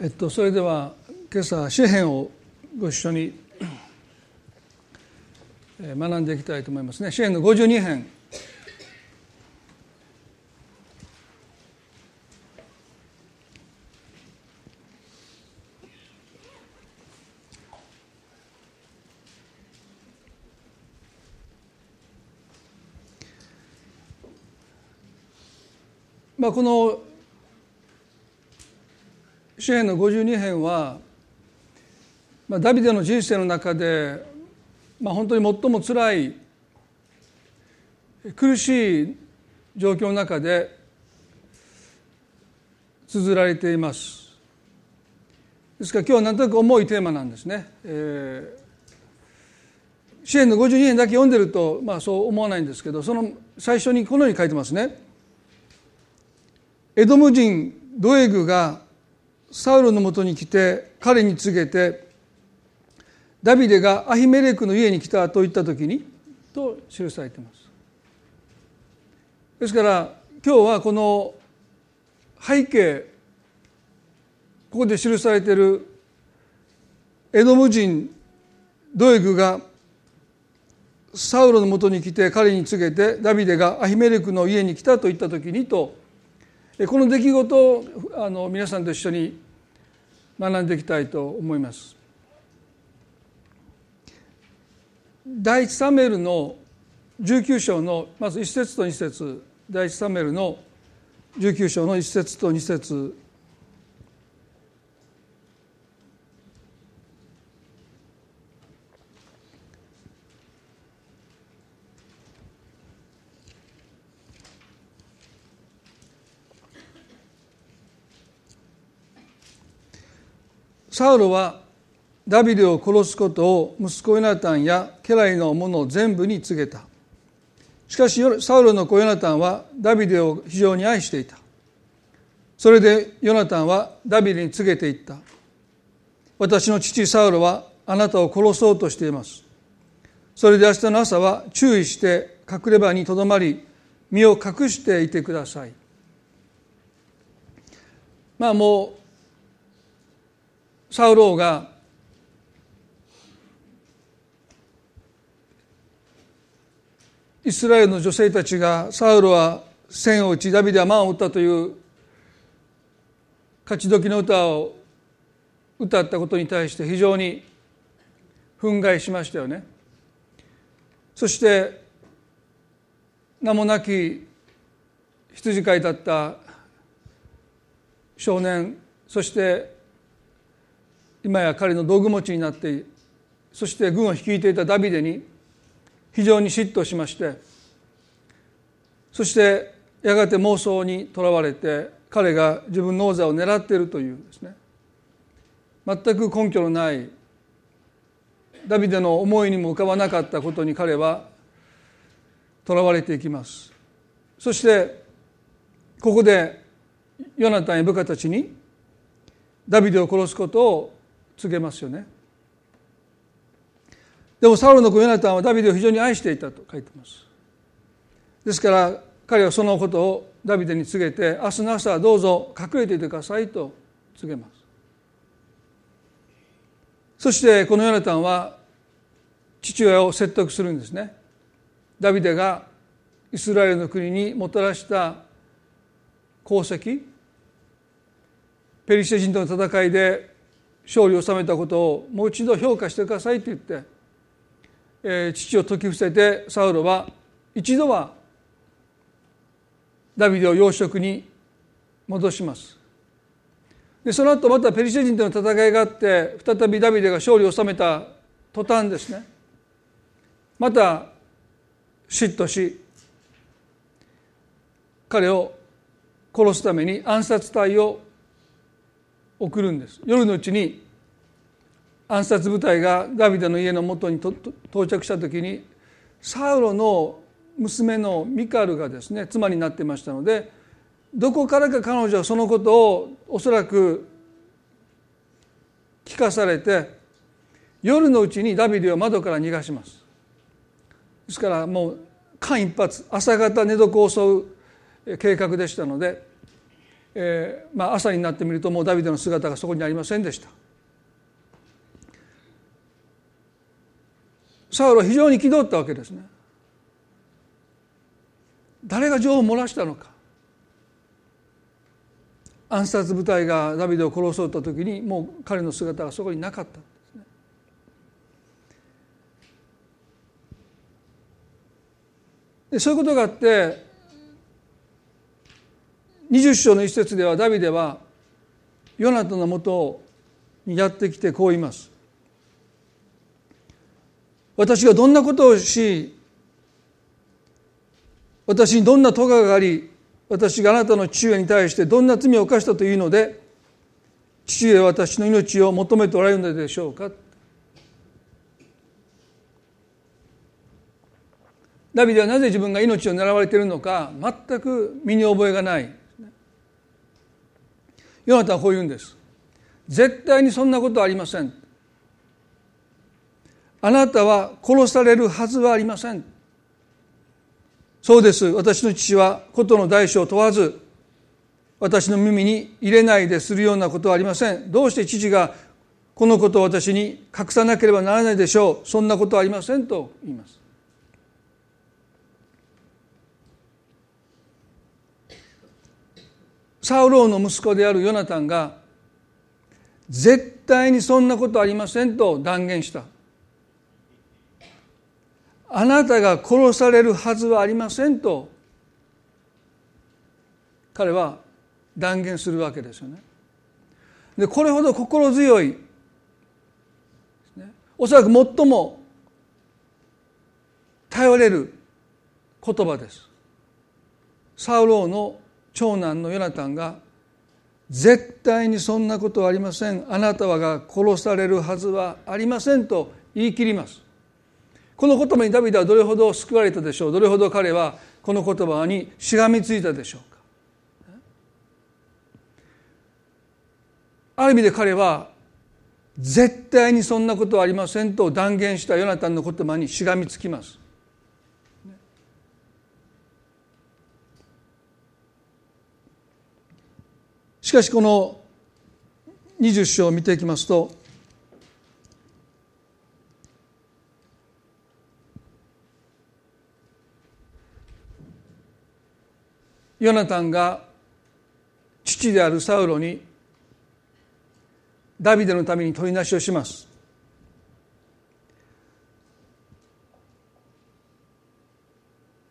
えっと、それでは今朝詩篇をご一緒に学んでいきたいと思いますね。詩篇の52編。まあこの詩篇の52編は、まあ、ダビデの人生の中で、まあ、本当に最もつらい苦しい状況の中で綴られています。ですから今日は何となく重いテーマなんですね、えー、詩篇の52編だけ読んでると、まあ、そう思わないんですけどその最初にこのように書いてますね。エドム人ドエグがサウルのもとに来て彼に告げてダビデがアヒメレクの家に来たと言った時にと記されています。ですから今日はこの背景ここで記されているエドム人ドエグがサウロのもとに来て彼に告げてダビデがアヒメレクの家に来たと言った時にとこの出来事をあの皆さんと一緒に学んでいきたいと思います。第一サメルの19章のまず1節と2節第一サメルの19章の1節と2節サウロはダビデを殺すことを息子ヨナタンや家来の者全部に告げた。しかしサウロの子ヨナタンはダビデを非常に愛していた。それでヨナタンはダビデに告げていった。私の父サウロはあなたを殺そうとしています。それで明日の朝は注意して隠れ場にとどまり身を隠していてください。まあもうサウローがイスラエルの女性たちがサウロは千を打ちダビデは万を打ったという勝ち時の歌を歌ったことに対して非常に憤慨しましたよね。そして名もなき羊飼いだった少年そして今や彼の道具持ちになってそして軍を率いていたダビデに非常に嫉妬しましてそしてやがて妄想にとらわれて彼が自分の王座を狙っているというですね。全く根拠のないダビデの思いにも浮かばなかったことに彼はとらわれていきます。そしてここでヨナタンや部下たちにダビデを殺すことを告げますよね。でもサウルの子ヨナタンはダビデを非常に愛していたと書いてます。ですから彼はそのことをダビデに告げて明日の朝はどうぞ隠れていてくださいと告げます。そしてこのヨナタンは父親を説得するんですね。ダビデがイスラエルの国にもたらした功績ペリシテ人との戦いで勝利を収めたことをもう一度評価してくださいと言って、えー、父を説き伏せてサウロは一度はダビデを養殖に戻します。でその後またペリシテ人との戦いがあって再びダビデが勝利を収めた途端ですね。また嫉妬し彼を殺すために暗殺隊を送るんです。夜のうちに暗殺部隊がダビデの家のもとに到着した時にサウロの娘のミカルがですね妻になってましたのでどこからか彼女はそのことをおそらく聞かされて夜のうちにダビデを窓から逃がします。ですからもう間一髪朝方寝床を襲う計画でしたのでえーまあ、朝になってみるともうダビデの姿がそこにありませんでした。サウルは非常に憤ったわけですね。誰が情を漏らしたのか。暗殺部隊がダビデを殺そうと時にもう彼の姿がそこになかったんですね。でそういうことがあって20章の一節ではダビデはヨナタのもとにやってきてこう言います。私がどんなことをし私にどんな咎があり私があなたの父上に対してどんな罪を犯したというので父上は私の命を求めておられるのでしょうか。ダビデはなぜ自分が命を狙われているのか全く身に覚えがない。ヨナタはこう言うんです。絶対にそんなことはありません。あなたは殺されるはずはありません。そうです。私の父はことの大小問わず私の耳に入れないでするようなことはありません。どうして父がこのことを私に隠さなければならないでしょう。そんなことはありませんと言います。サウローの息子であるヨナタンが絶対にそんなことありませんと断言したあなたが殺されるはずはありませんと彼は断言するわけですよね。でこれほど心強いおそらく最も頼れる言葉です。サウローの長男のヨナタンが絶対にそんなことはありません。あなたはが殺されるはずはありませんと言い切ります。この言葉にダビデはどれほど救われたでしょう。どれほど彼はこの言葉にしがみついたでしょうか。ある意味で彼は絶対にそんなことはありませんと断言したヨナタンの言葉にしがみつきます。しかしこの20章を見ていきますとヨナタンが父であるサウロにダビデのために取りなしをします。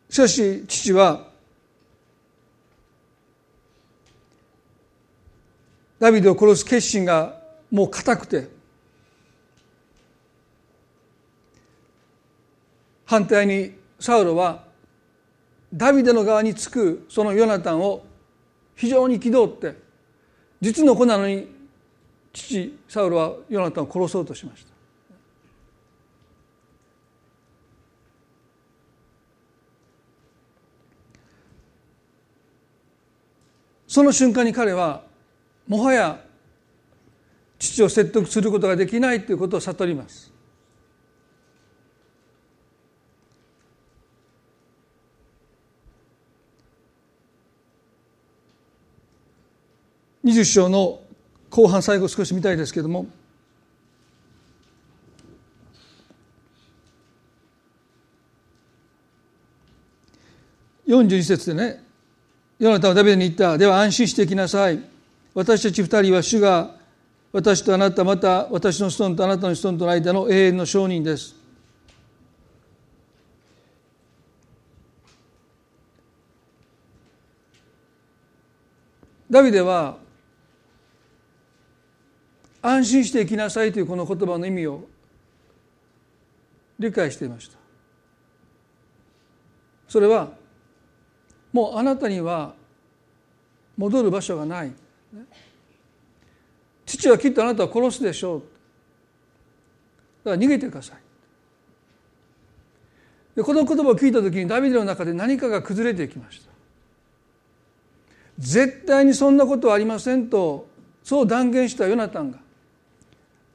しかし父はダビデを殺す決心がもう固くて反対にサウロはダビデの側につくそのヨナタンを非常に憤って実の子なのに父サウロはヨナタンを殺そうとしました。その瞬間に彼はもはや父を説得することができないということを悟ります。20章の後半最後少し見たいですけれども41節でねヨナタはダビデに言った。では安心してきなさい。私たち二人は主が私とあなたまた私の子孫とあなたの子孫との間の永遠の証人です。ダビデは安心して生きなさいというこの言葉の意味を理解していました。それはもうあなたには戻る場所がない。父はきっとあなたを殺すでしょう。だから逃げてください。でこの言葉を聞いた時にダビデの中で何かが崩れていきました。絶対にそんなことはありませんとそう断言したヨナタンが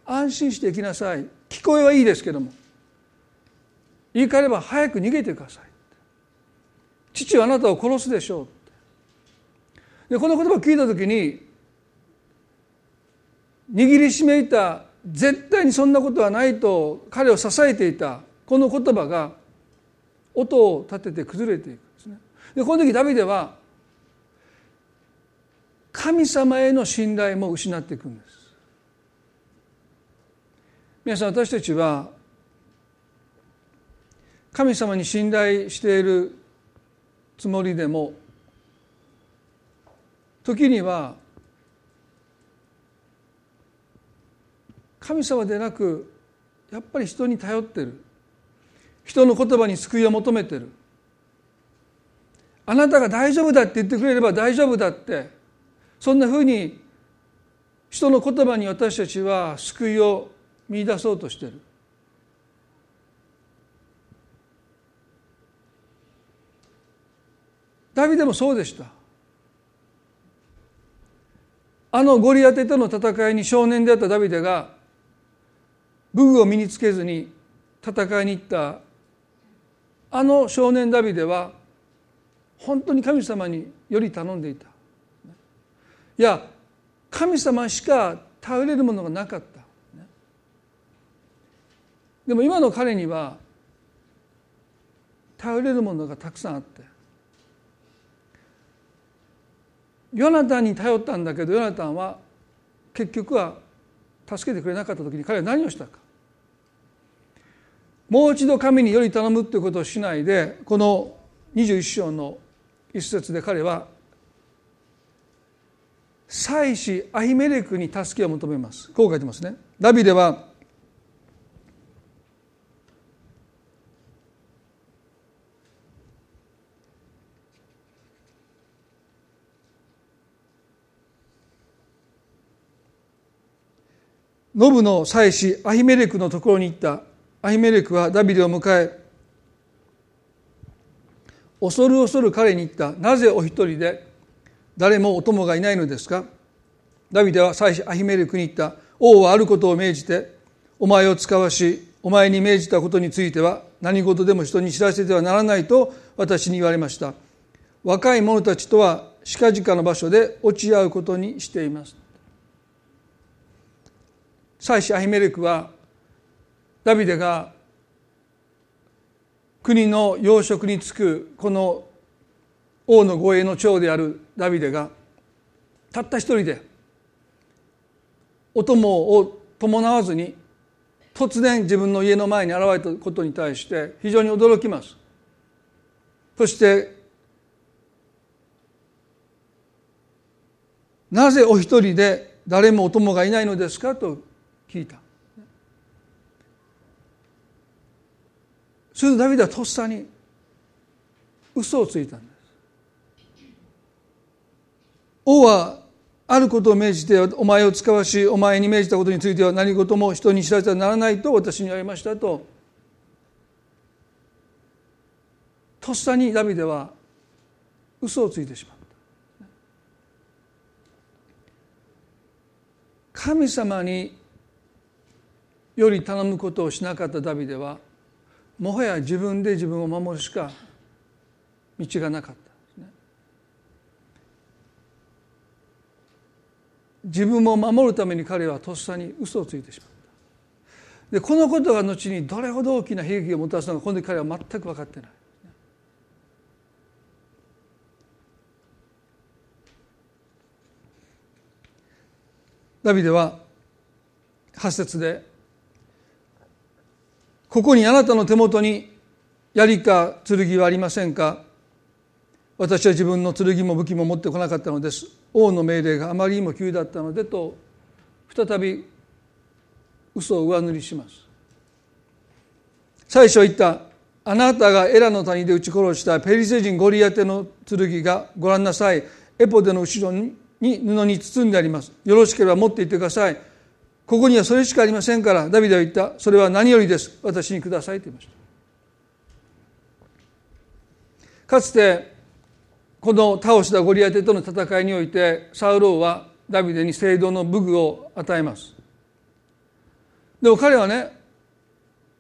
安心して生きなさい。聞こえはいいですけども言い換えれば早く逃げてください。父はあなたを殺すでしょう。でこの言葉を聞いた時に握りしめいた絶対にそんなことはないと彼を支えていたこの言葉が音を立てて崩れていくんですね。でこの時ダビデは神様への信頼も失っていくんです。皆さん私たちは神様に信頼しているつもりでも時には神様でなくやっぱり人に頼ってる。人の言葉に救いを求めてる。あなたが大丈夫だって言ってくれれば大丈夫だって。そんなふうに人の言葉に私たちは救いを見出そうとしてる。ダビデもそうでした。あのゴリアテとの戦いに少年であったダビデが武具を身につけずに戦いに行った。あの少年ダビデは本当に神様により頼んでいた。いや神様しか頼れるものがなかった。でも今の彼には頼れるものがたくさんあって。ヨナタンに頼ったんだけどヨナタンは結局は助けてくれなかった時に彼は何をしたか。もう一度神により頼むということをしないでこの21章の一節で彼は祭司アヒメレクに助けを求めます。こう書いてますね。ダビデはノブの祭司アヒメレクのところに行った。アヒメレクはダビデを迎え恐る恐る彼に言った。なぜお一人で誰もお供がいないのですか？ダビデは祭司アヒメレクに言った。王はあることを命じてお前を使わしお前に命じたことについては何事でも人に知らせてはならないと私に言われました。若い者たちとは近々の場所で落ち合うことにしています。祭司アヒメレクはダビデが国の要職に就くこの王の護衛の長であるダビデがたった一人でお供を伴わずに突然自分の家の前に現れたことに対して非常に驚きます。そしてなぜお一人で誰もお供がいないのですかと聞いた。するとダビデはとっさに嘘をついたんです。王はあることを命じてお前を使わしお前に命じたことについては何事も人に知らせてはならないと私に言われましたととっさにダビデは嘘をついてしまった。神様により頼むことをしなかったダビデはもはや自分で自分を守るしか道がなかった。自分を守るために彼はとっさに嘘をついてしまった。でこのことが後にどれほど大きな悲劇をもたらすのかこの時彼は全く分かってない。ダビデは8節でここにあなたの手元に槍か剣はありませんか？私は自分の剣も武器も持ってこなかったのです。王の命令があまりにも急だったのでと再び嘘を上塗りします。最初言ったあなたがエラの谷で撃ち殺したペリセ人ゴリアテの剣がご覧なさい。エポデの後ろに布に包んであります。よろしければ持っていってください。ここにはそれしかありませんからダビデは言ったそれは何よりです。私にくださいと言いました。かつてこの倒したゴリアテとの戦いにおいてサウローはダビデに聖堂の武具を与えます。でも彼はね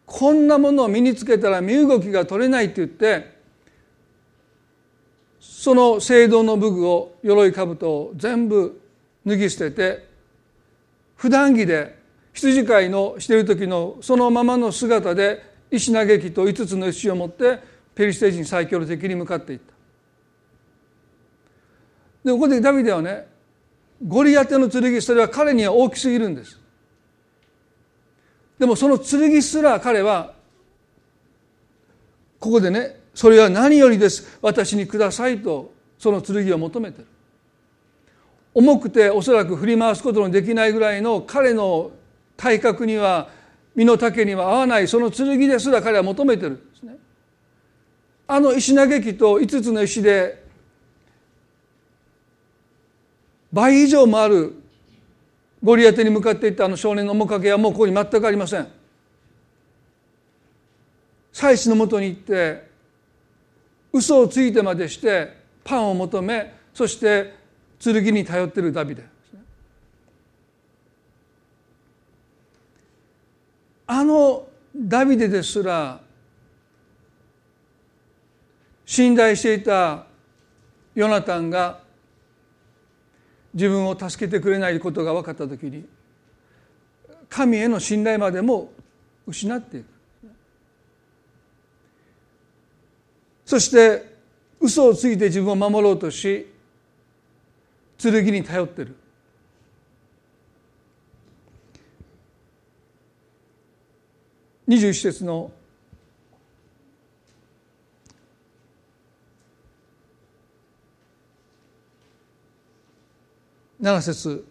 こんなものを身につけたら身動きが取れないって言ってその聖堂の武具を鎧兜を全部脱ぎ捨てて普段着で羊飼いのしている時のそのままの姿で石投げ機と5つの石を持ってペリシテ人最強の敵に向かっていった。でここでダビデはねゴリアテの剣それは彼には大きすぎるんです。でもその剣すら彼はここでねそれは何よりです。私にくださいとその剣を求めてる。重くておそらく振り回すことのできないぐらいの彼の体格には身の丈には合わないその剣ですら彼は求めてるんですね。あの石投げ機と5つの石で倍以上もあるゴリアテに向かっていったあの少年の面影はもうここに全くありません。妻子のもとに行って嘘をついてまでしてパンを求めそして剣に頼ってるダビデ。あのダビデですら信頼していたヨナタンが自分を助けてくれないことが分かった時に神への信頼までも失っていく。そして嘘をついて自分を守ろうとし剣に頼ってる。21節の。7節。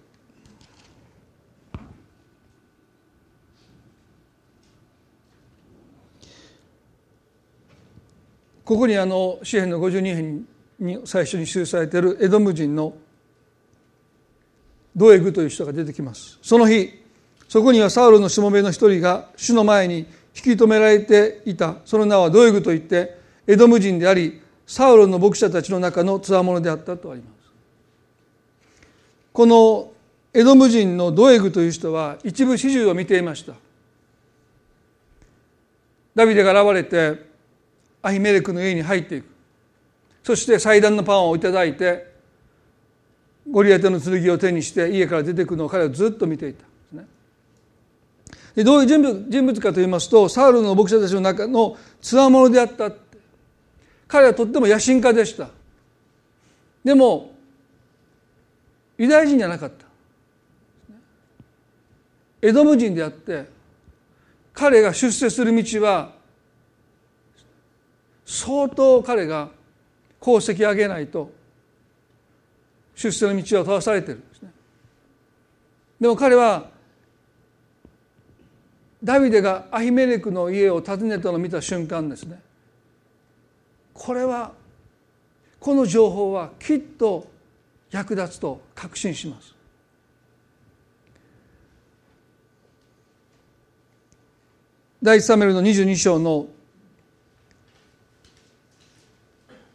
ここにあの詩篇の52編に最初に記されているエドム人のドエグという人が出てきます。その日そこにはサウルのしもべの一人が主の前に引き止められていた。その名はドエグといってエドム人でありサウルの牧者たちの中の強者であったとあります。このエドム人のドエグという人は一部始終を見ていました。ダビデが現れてアヒメレクの家に入っていく。そして祭壇のパンをいただいてゴリアテの剣を手にして家から出てくるのを彼はずっと見ていた。でどういう人物人物かといいますとサウルの牧者たちの中のつわものであった彼はとっても野心家でした。でもユダヤ人じゃなかった。エドム人であって彼が出世する道は相当彼が功績を上げないと出世の道を通されてるんですね。でも彼はダビデがアヒメレクの家を訪ねたのを見た瞬間ですね。これはこの情報はきっと役立つと確信します。第一サメルの22章の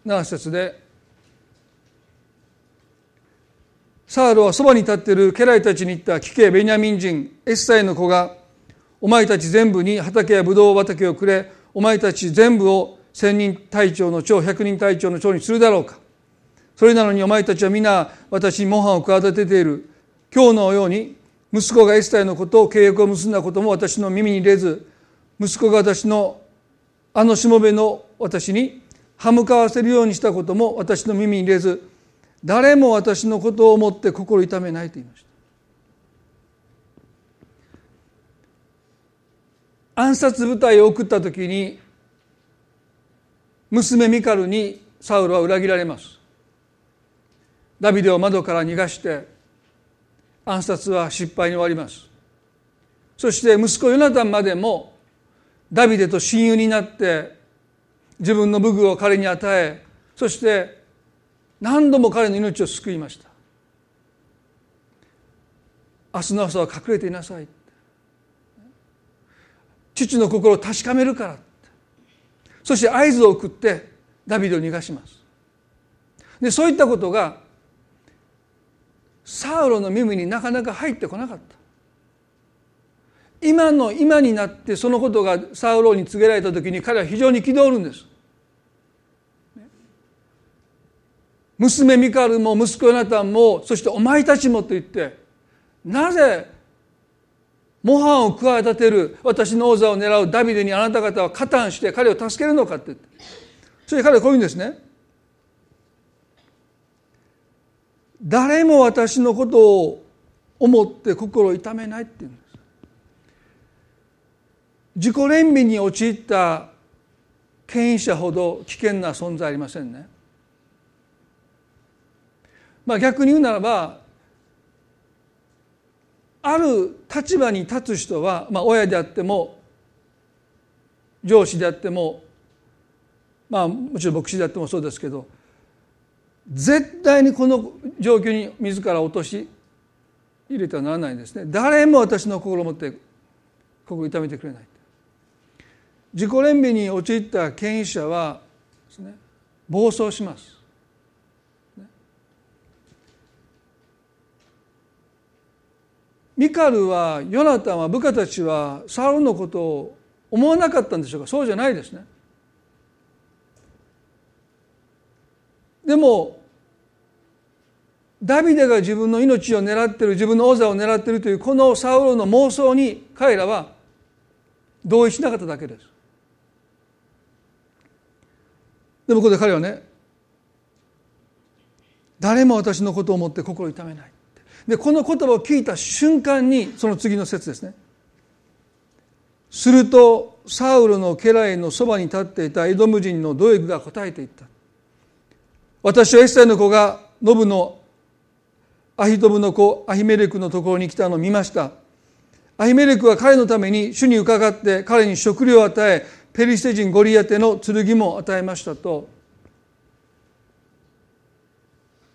7節でサールはそばに立っている家来たちに言った聞けベニヤミン人エッサイの子がお前たち全部に畑やブドウ畑をくれお前たち全部を千人隊長の長百人隊長の長にするだろうか。それなのにお前たちは皆私に模範を企てている。今日のように息子がエスタイのことを契約を結んだことも私の耳に入れず息子が私のあのしもべの私に歯向かわせるようにしたことも私の耳に入れず誰も私のことを思って心痛めないと言いました。暗殺部隊を送った時に娘ミカルにサウルは裏切られます。ダビデを窓から逃がして暗殺は失敗に終わります。そして息子ヨナタンまでもダビデと親友になって自分の武具を彼に与えそして何度も彼の命を救いました。明日の朝は隠れていなさい。父の心を確かめるから。そして合図を送ってダビデを逃がします。でそういったことがサウロの耳になかなか入ってこなかった。今の今になってそのことがサウロに告げられた時に彼は非常に憤るんです。娘ミカルも息子ヨナタンもそしてお前たちもと言ってなぜ模範を企てる私の王座を狙うダビデにあなた方は加担して彼を助けるのかって言って。それで彼はこういうんですね。誰も私のことを思って心を痛めないって言うんです。自己憐憫に陥った権威者ほど危険な存在ありませんね。まあ逆に言うならばある立場に立つ人は、まあ、親であっても上司であってもまあもちろん牧師であってもそうですけど絶対にこの状況に自ら落とし入れてはならないんですね。誰も私の心を持って心を痛めてくれない。自己憐憫に陥った権威者はですね暴走します。ミカルはヨナタンは部下たちはサウルのことを思わなかったんでしょうか？そうじゃないですね。でもダビデが自分の命を狙ってる自分の王座を狙ってるというこのサウルの妄想に彼らは同意しなかっただけです。でもここで彼はね誰も私のことを思って心を痛めない。でこの言葉を聞いた瞬間にその次の説ですね。するとサウルの家来のそばに立っていたエドム人のドエグが答えていった。私はエッサイの子がノブのアヒトブの子アヒメレクのところに来たのを見ました。アヒメレクは彼のために主に伺って彼に食料を与えペリシテ人ゴリアテの剣も与えましたと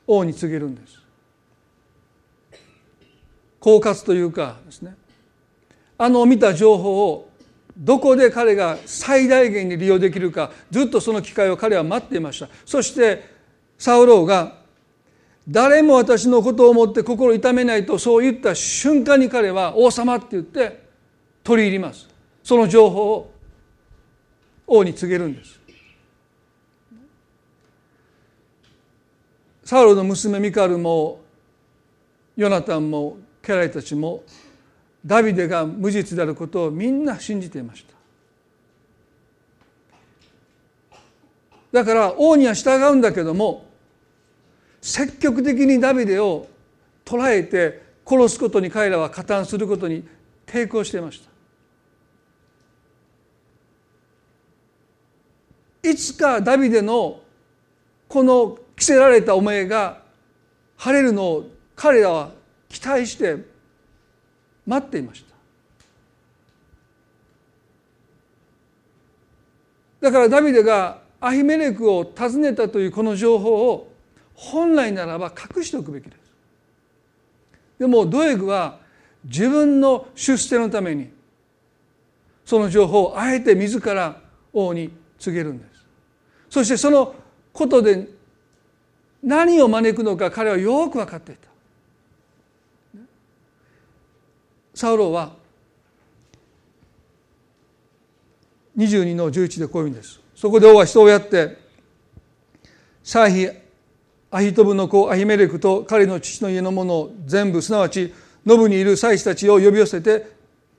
王に告げるんです。狡猾というかですね。あの見た情報をどこで彼が最大限に利用できるかずっとその機会を彼は待っていました。そしてサウローが誰も私のことを思って心痛めないとそう言った瞬間に彼は王様って言って取り入ります。その情報を王に告げるんです。サウロの娘ミカルもヨナタンも家来たちもダビデが無実であることをみんな信じていました。だから王には従うんだけども積極的にダビデを捕らえて殺すことに彼らは加担することに抵抗していました。いつかダビデのこの着せられた汚名が晴れるのを彼らは期待して待っていました。だからダビデがアヒメレクを訪ねたというこの情報を本来ならば隠しておくべきです。でもドエグは自分の出世のためにその情報をあえて自ら王に告げるんです。そしてそのことで何を招くのか彼はよく分かっていた。サウロは22の11でこういうんです。そこで王は人をやってサーヒアヒトブの子アヒメレクと彼の父の家の者を全部すなわちノブにいる祭司たちを呼び寄せて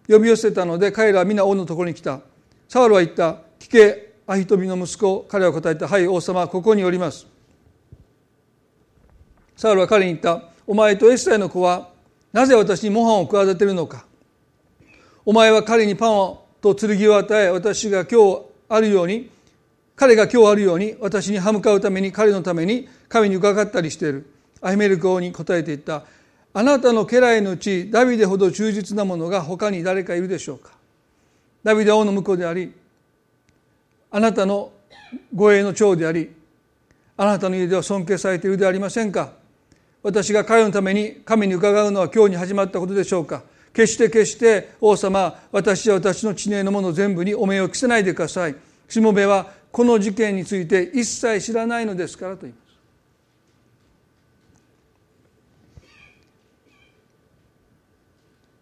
呼び寄せたので彼らは皆王のところに来た。サウルは言った聞けアヒトビの息子彼は答えたはい王様ここにおります。サウルは彼に言ったお前とエッサイの子はなぜ私に模範を企てるのか。お前は彼にパンと剣を与え私が今日あるように彼が今日あるように私に歯向かうために彼のために神に伺ったりしている。アヒメルク王に答えていった。あなたの家来のうちダビデほど忠実な者が他に誰かいるでしょうか。ダビデ王の婿でありあなたの護衛の長でありあなたの家では尊敬されているではありませんか。私が彼のために神に伺うのは今日に始まったことでしょうか。決して決して王様私は私の知名のもの全部にお目を着せないでください。しもべはこの事件について一切知らないのですからと言います。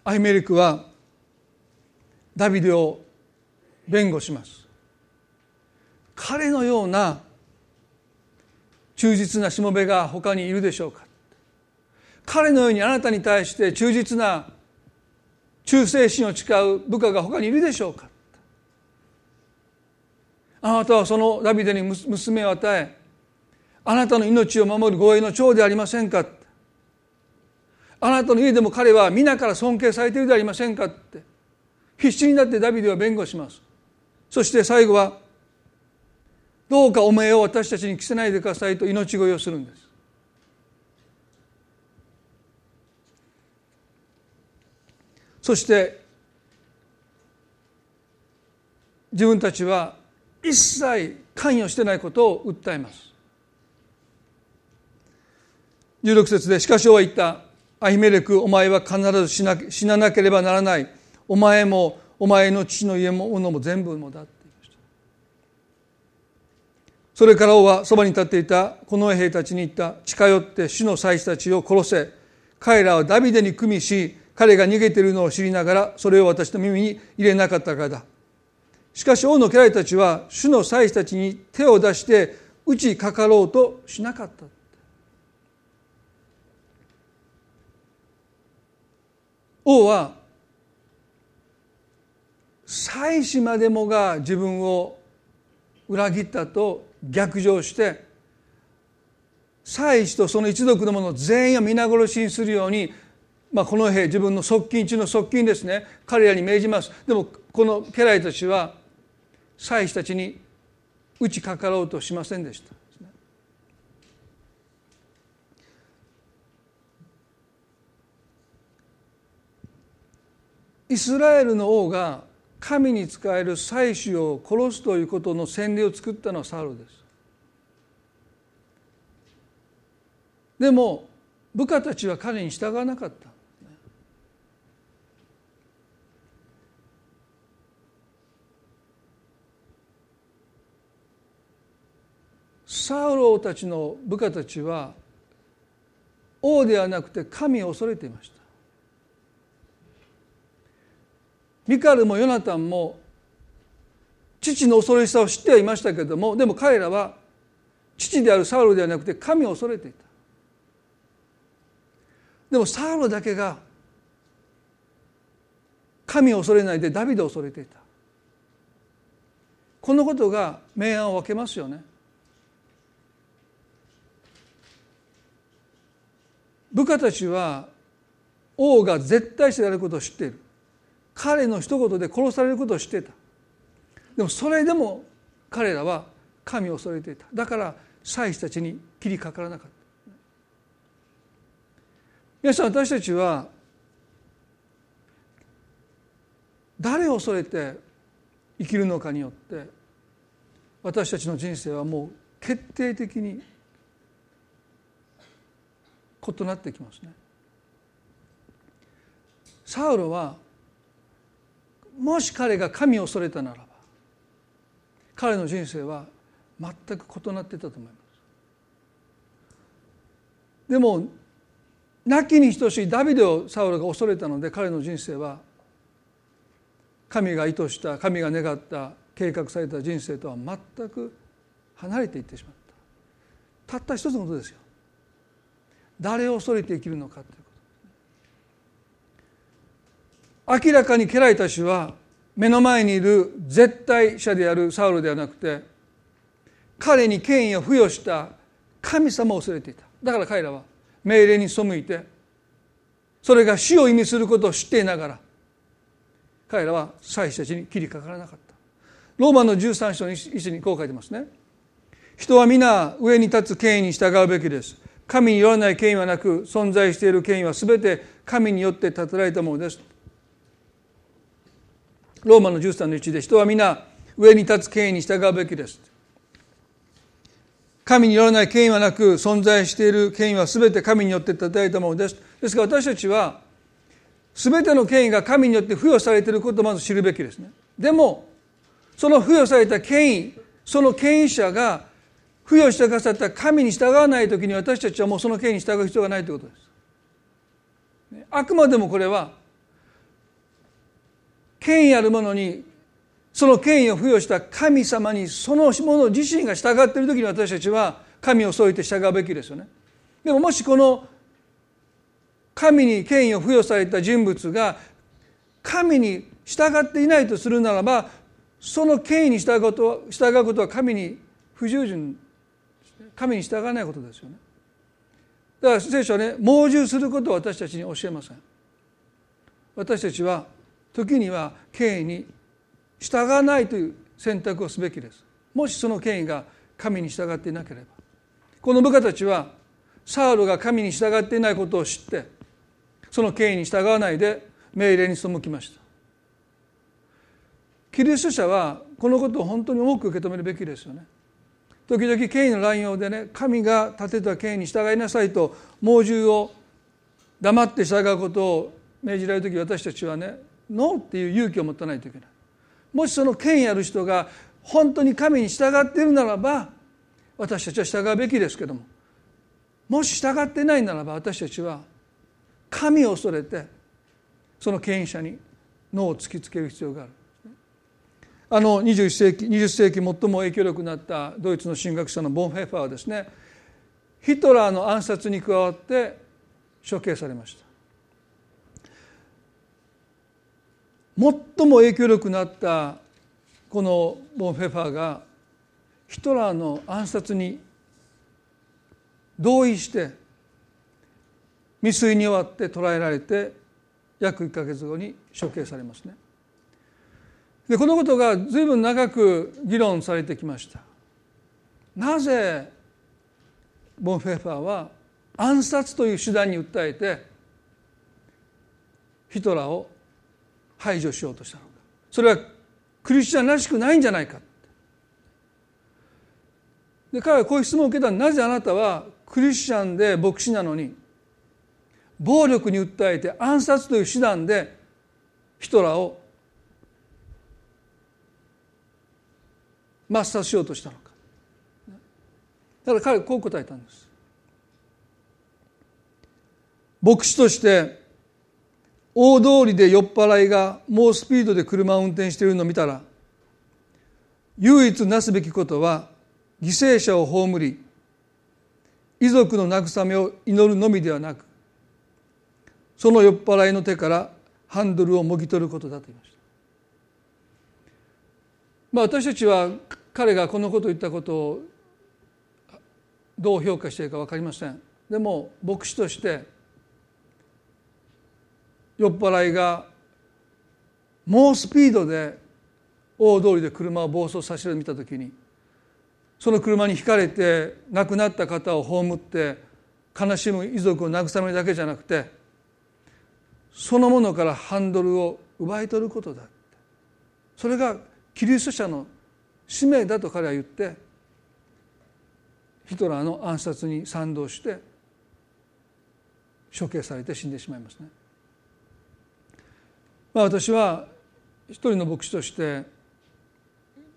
アヒメリクはダビデを弁護します。彼のような忠実なしもべが他にいるでしょうか。彼のようにあなたに対して忠実な忠誠心を誓う部下が他にいるでしょうか。あなたはそのダビデに娘を与えあなたの命を守る護衛の長でありませんか。あなたの家でも彼は皆から尊敬されているでありませんか。って必死になってダビデは弁護します。そして最後はどうかお前を私たちに着せないでくださいと命乞いをするんです。そして自分たちは一切関与してないことを訴えます。16節でしかし王は言った。アヒメレクお前は必ず死な死ななければならない。お前もお前の父の家も斧も全部もだって言いました。それから王はそばに立っていた。この兵たちに言った。近寄って主の祭司たちを殺せ。彼らはダビデに組みし彼が逃げているのを知りながらそれを私の耳に入れなかったからだ。しかし王の家来たちは主の祭司たちに手を出して打ちかかろうとしなかった。王は祭司までもが自分を裏切ったと逆上して祭司とその一族の者全員を皆殺しにするようにまあ、この兵自分の側近中の側近ですね。彼らに命じます。でもこの家来たちは祭司たちに打ちかかろうとしませんでした。イスラエルの王が神に仕える祭司を殺すということの洗礼を作ったのはサウルです。でも部下たちは彼に従わなかった。サウロたちの部下たちは王ではなくて神を恐れていました。ミカルもヨナタンも父の恐ろしさを知ってはいましたけれどもでも彼らは父であるサウロではなくて神を恐れていた。でもサウロだけが神を恐れないでダビデを恐れていた。このことが明暗を分けますよね。部下たちは王が絶対してやることを知っている。彼の一言で殺されることを知っていた。でもそれでも彼らは神を恐れていた。だから祭司たちに切りかからなかった。皆さん私たちは誰を恐れて生きるのかによって私たちの人生はもう決定的に異なってきますね。サウロはもし彼が神を恐れたならば彼の人生は全く異なっていたと思います。でも亡きに等しいダビデをサウロが恐れたので彼の人生は神が意図した神が願った計画された人生とは全く離れていってしまったたった一つのことですよ誰を恐れて生きるのかということ。明らかに家来たちは目の前にいる絶対者であるサウルではなくて彼に権威を付与した神様を恐れていた。だから彼らは命令に背いてそれが死を意味することを知っていながら彼らは祭司たちに切りかからなかった。ローマの13章に一緒にこう書いてますね。人は皆上に立つ権威に従うべきです。神によらない権威はなく存在している権威は全て神によって立てられたものです。ローマの13の1で人は皆上に立つ権威に従うべきです。神によらない権威はなく存在している権威は全て神によって立てられたものです。ですから私たちは全ての権威が神によって付与されていることをまず知るべきですね。でもその付与された権威その権威者が付与してくださった神に従わない時に私たちはもうその権威に従う必要がないということです。あくまでもこれは権威あるものにその権威を付与した神様にそのもの自身が従っている時に私たちは神を添えて従うべきですよねでももしこの神に権威を付与された人物が神に従っていないとするならばその権威に従うことは従うことは神に不従順神に従わないことですよね。だから聖書はね猛獣することを私たちに教えません。私たちは時には権威に従わないという選択をすべきです。もしその権威が神に従っていなければ。この部下たちはサウルが神に従っていないことを知ってその権威に従わないで命令に背きました。キリスト者はこのことを本当に多く受け止めるべきですよね。時々権威の乱用でね神が立てた権威に従いなさいと猛獣を黙って従うことを命じられる時私たちはねノーっていう勇気を持たないといけない。もしその権威ある人が本当に神に従っているならば私たちは従うべきですけども。もし従ってないならば私たちは神を恐れてその権威者に脳を突きつける必要がある。あの21世紀20世紀最も影響力になったドイツの神学者のボン・フェファーはですねヒトラーの暗殺に加わって処刑されました最も影響力になったこのボン・フェファーがヒトラーの暗殺に同意して未遂に終わって捕らえられて約1か月後に処刑されますね。でこのことが随分長く議論されてきました。なぜボン・フェッファーは暗殺という手段に訴えてヒトラーを排除しようとしたのか。それはクリスチャンらしくないんじゃないか。で彼はこういう質問を受けたなぜあなたはクリスチャンで牧師なのに暴力に訴えて暗殺という手段でヒトラーを抹殺しようとしたのか。だから彼はこう答えたんです。牧師として大通りで酔っ払いが猛スピードで車を運転しているのを見たら唯一なすべきことは犠牲者を葬り遺族の慰めを祈るのみではなくその酔っ払いの手からハンドルをもぎ取ることだと言いました。まあ、私たちは彼がこのことを言ったことをどう評価しているか分かりません。でも牧師として酔っ払いが猛スピードで大通りで車を暴走させるの見た時にその車にひかれて亡くなった方を葬って悲しむ遺族を慰めるだけじゃなくてそのものからハンドルを奪い取ることだそれがキリスト者の使命だと彼は言ってヒトラーの暗殺に賛同して処刑されて死んでしまいますね。まあ、私は一人の牧師として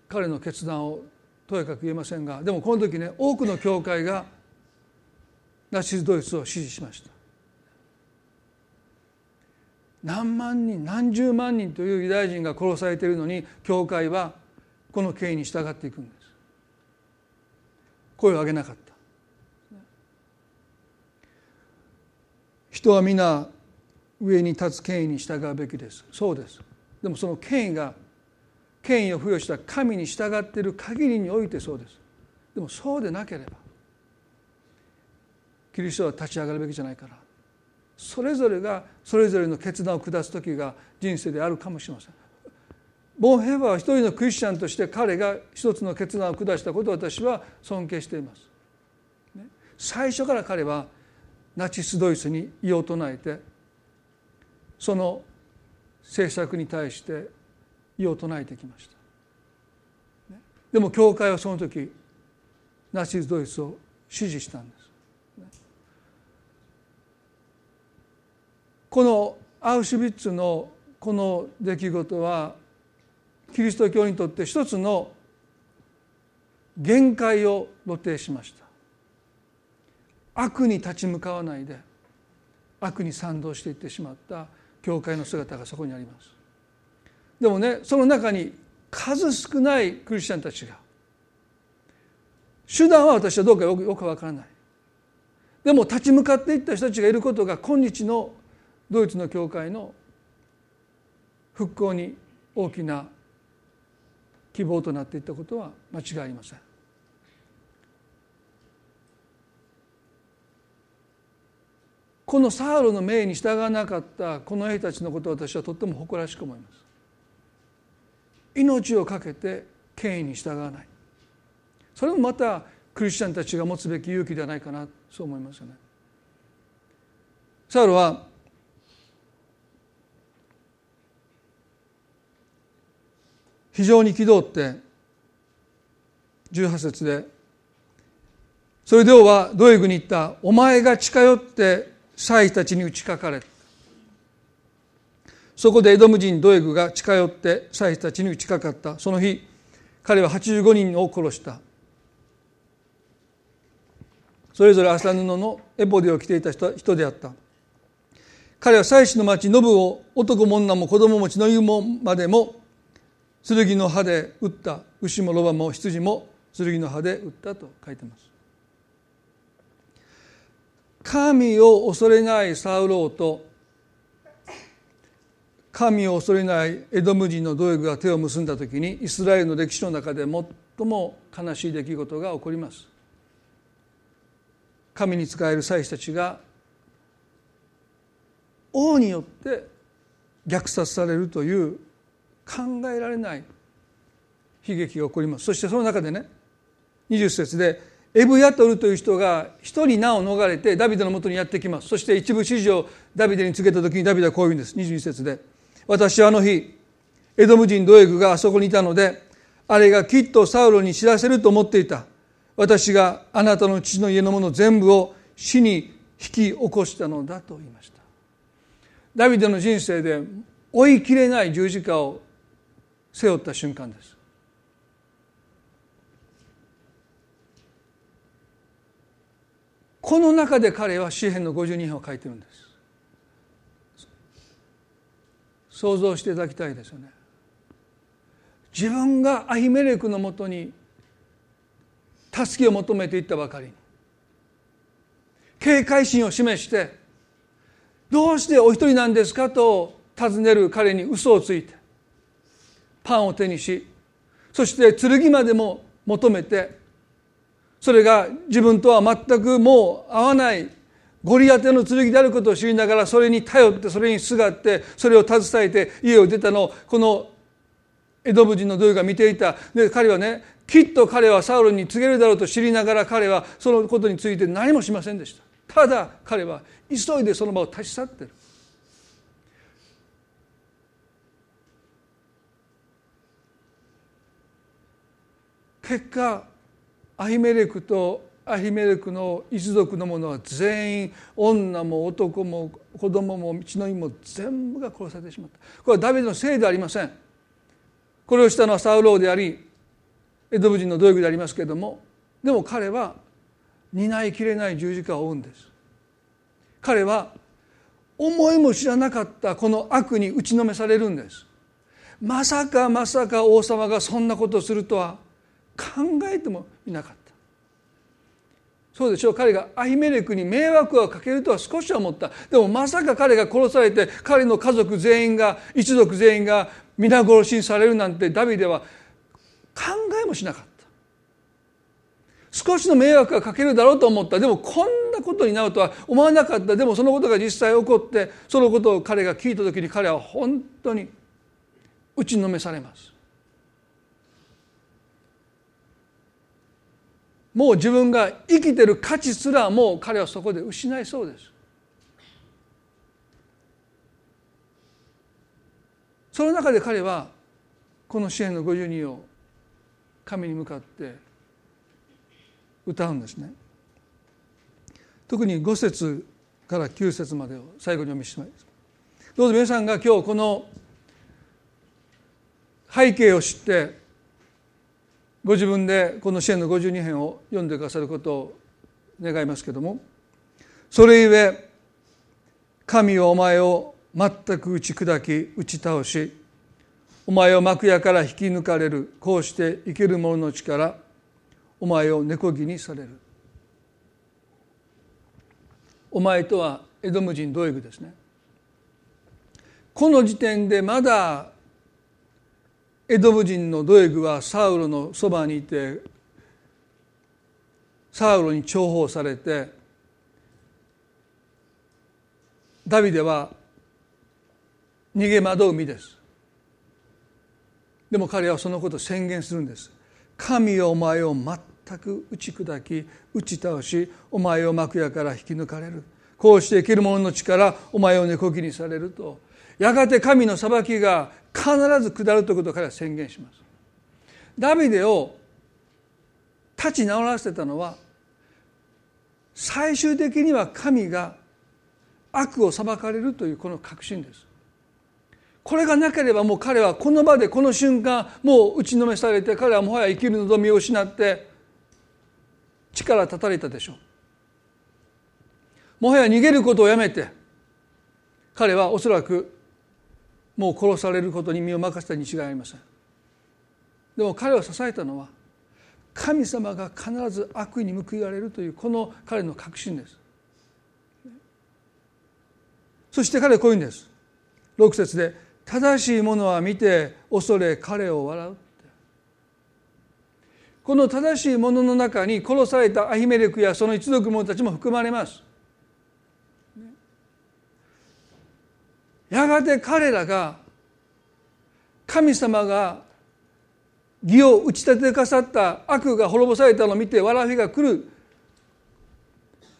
彼の決断をとやかく言えませんがでもこの時ね多くの教会がナチスドイツを支持しました。何万人何十万人というユダヤ人が殺されているのに教会はこの権威に従っていくんです。声を上げなかった。人は皆上に立つ権威に従うべきです。そうです。でもその権威が権威を付与した神に従っている限りにおいてそうです。でもそうでなければキリストは立ち上がるべきじゃないから。それぞれがそれぞれの決断を下す時が人生であるかもしれません。ボンヘバーは一人のクリスチャンとして彼が一つの決断を下したことを私は尊敬しています。最初から彼はナチスドイツに異を唱えてその政策に対して異を唱えてきました。でも教会はその時ナチスドイツを支持したんです。このアウシュビッツのこの出来事はキリスト教にとって一つの限界を露呈しました。悪に立ち向かわないで悪に賛同していってしまった教会の姿がそこにあります。でもねその中に数少ないクリスチャンたちが手段は私はどうかよくよくわからない。でも立ち向かっていった人たちがいることが今日のドイツの教会の復興に大きな希望となっていったことは間違いありません。このサウロの命に従わなかったこの兵たちのことを私はとっても誇らしく思います。命を懸けて権威に従わないそれもまたクリスチャンたちが持つべき勇気ではないかなそう思いますよね。サウロは非常に憤って18節で。それで王はドエグに言った「お前が近寄って祭司たちに打ちかかれ」そこでエドム人ドエグが近寄って祭司たちに打ちかかった。その日彼は85人を殺した。それぞれ麻布のエボデを着ていた人であった。彼は祭司の町ノブを男も女も子供も血の湯もまでも剣の刃で撃った牛もロバも羊も剣の刃で撃ったと書いてます。神を恐れないサウローと神を恐れないエドム人のドエグが手を結んだ時にイスラエルの歴史の中で最も悲しい出来事が起こります。神に仕える祭司たちが王によって虐殺されるという考えられない悲劇が起こります。そしてその中でね20節でエブヤトルという人が一人名を逃れてダビデのもとにやってきます。そして一部指示をダビデに告げた時にダビデはこういうんです。22節で私はあの日エドム人ドエグがあそこにいたのであれがきっとサウロに知らせると思っていた。私があなたの父の家のもの全部を死に引き起こしたのだと言いました。ダビデの人生で追いきれない十字架を背負った瞬間です。この中で彼は詩篇の52編を書いてるんです。想像していただきたいですよね。自分がアヒメレクのもとに助けを求めていったばかりに警戒心を示してどうしてお一人なんですかと尋ねる彼に嘘をついてパンを手にしそして剣までも求めてそれが自分とは全くもう合わないゴリアテの剣であることを知りながらそれに頼ってそれにすがってそれを携えて家を出たのをこの江戸武人のドイが見ていた。で彼はねきっと彼はサウルに告げるだろうと知りながら彼はそのことについて何もしませんでした。ただ彼は急いでその場を立ち去ってる。結果アヒメレクとアヒメレクの一族の者は全員女も男も子供も血の意も全部が殺されてしまった。これはダビデのせいではありません。これをしたのはサウローでありエドブ人の道具でありますけれどもでも彼は担いきれない十字架を負うんです。彼は思いも知らなかったこの悪に打ちのめされるんです。まさかまさか王様がそんなことをするとは考えてもいなかった。そうでしょう。彼がアヒメレクに迷惑をかけるとは少しは思った。でもまさか彼が殺されて彼の家族全員が一族全員が皆殺しにされるなんてダビデは考えもしなかった。少しの迷惑がかけるだろうと思った。でもこんなことになるとは思わなかった。でもそのことが実際起こってそのことを彼が聞いた時に彼は本当に打ちのめされます。もう自分が生きてる価値すらもう彼はそこで失いそうです。その中で彼はこの支援の52を神に向かって歌うんですね。特に5節から9節までを最後にお見せします。どうぞ皆さんが今日この背景を知ってご自分でこの支援の52編を読んでくださることを願いますけどもそれゆえ神はお前を全く打ち砕き打ち倒しお前を幕屋から引き抜かれるこうして生ける者の力お前を猫木にされる。お前とはエドム人ドエグですね。この時点でまだエドム人のドエグはサウロのそばにいてサウロに重宝されてダビデは逃げ惑う身です。でも彼はそのことを宣言するんです。神はお前を全く打ち砕き打ち倒しお前を幕屋から引き抜かれる。こうして生きる者の力お前を根こぎにされるとやがて神の裁きが必ず下るということを彼は宣言します。ダビデを立ち直らせたのは最終的には神が悪を裁かれるというこの確信です。これがなければもう彼はこの場でこの瞬間もう打ちのめされて彼はもはや生きる望みを失って力断たれたでしょう。もはや逃げることをやめて彼はおそらくもう殺されることに身を任せたに違いありません。でも彼を支えたのは神様が必ず悪意に報いられるというこの彼の確信です。そして彼はこういうんです。6節で「正しいものは見て恐れ彼を笑う」この正しいものの中に殺されたアヒメレクやその一族者たちも含まれます。やがて彼らが神様が義を打ち立てかさった悪が滅ぼされたのを見て笑いが来る。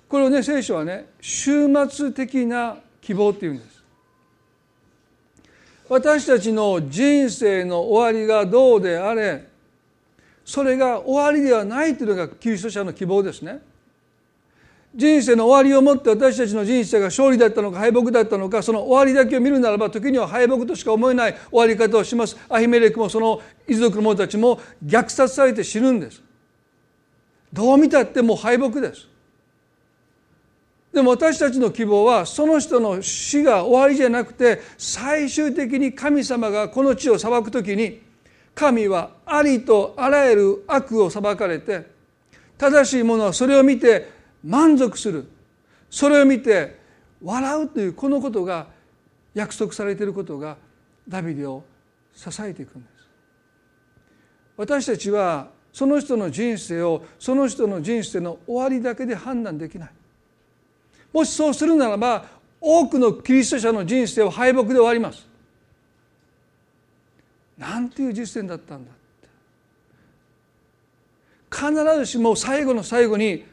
これをね聖書はね終末的な希望っていうんです。私たちの人生の終わりがどうであれそれが終わりではないというのがキリスト者の希望ですね。人生の終わりをもって私たちの人生が勝利だったのか敗北だったのかその終わりだけを見るならば時には敗北としか思えない終わり方をします。アヒメレクもその遺族の者たちも虐殺されて死ぬんです。どう見たってもう敗北です。でも私たちの希望はその人の死が終わりじゃなくて最終的に神様がこの地を裁く時に神はありとあらゆる悪を裁かれて正しいものはそれを見て満足する。それを見て笑うというこのことが約束されていることがダビデを支えていくんです。私たちはその人の人生をその人の人生の終わりだけで判断できない。もしそうするならば多くのキリスト者の人生は敗北で終わります。なんていう実践だったんだって。必ずしも最後の最後に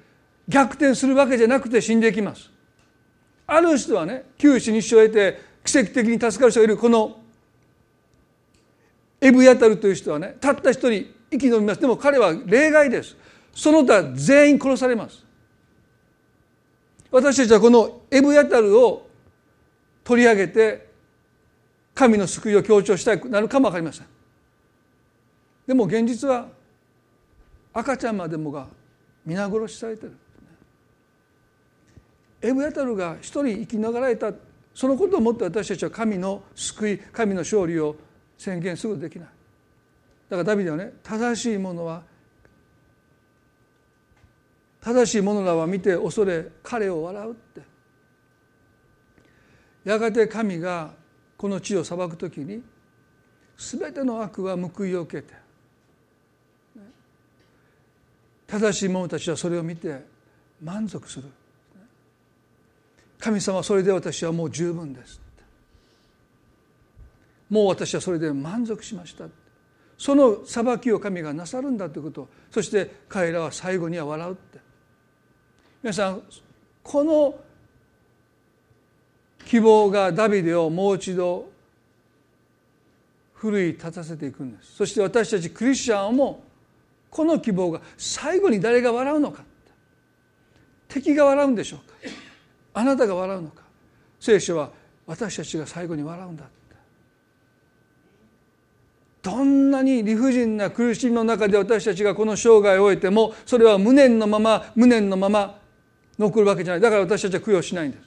逆転するわけじゃなくて死んでいきます。ある人はね九死に一生を得て奇跡的に助かる人がいるこのエブヤタルという人はねたった一人生き延びます。でも彼は例外です。その他全員殺されます。私たちはこのエブヤタルを取り上げて神の救いを強調したくなるかも分かりません。でも現実は赤ちゃんまでもが皆殺しされてる。エブヤタルが一人生きながらえたそのことをもって私たちは神の救い神の勝利を宣言すぐできない。だからダビデはね正しいものは正しい者らは見て恐れ彼を笑うって。やがて神がこの地を裁くときに全ての悪は報いを受けて正しい者たちはそれを見て満足する。神様それで私はもう十分ですもう私はそれで満足しましたその裁きを神がなさるんだということそして彼らは最後には笑うって。皆さんこの希望がダビデをもう一度奮い立たせていくんです。そして私たちクリスチャンもこの希望が最後に誰が笑うのか敵が笑うんでしょうか。あなたが笑うのか？聖書は私たちが最後に笑うんだって。どんなに理不尽な苦しみの中で私たちがこの生涯を終えてもそれは無念のまま無念のまま残るわけじゃない。だから私たちは供養しないんです。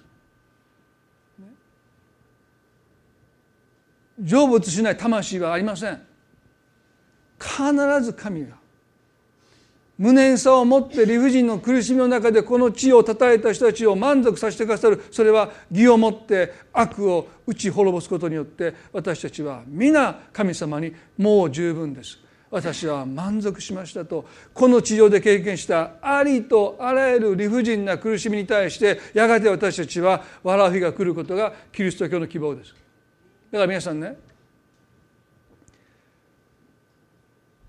成仏しない。魂はありません。必ず神が無念さを持って理不尽の苦しみの中でこの地をたえた人たちを満足させてくださる。それは義をもって悪を打ち滅ぼすことによって私たちは皆神様にもう十分です。私は満足しましたと。この地上で経験したありとあらゆる理不尽な苦しみに対してやがて私たちは笑う日が来ることがキリスト教の希望です。だから皆さんね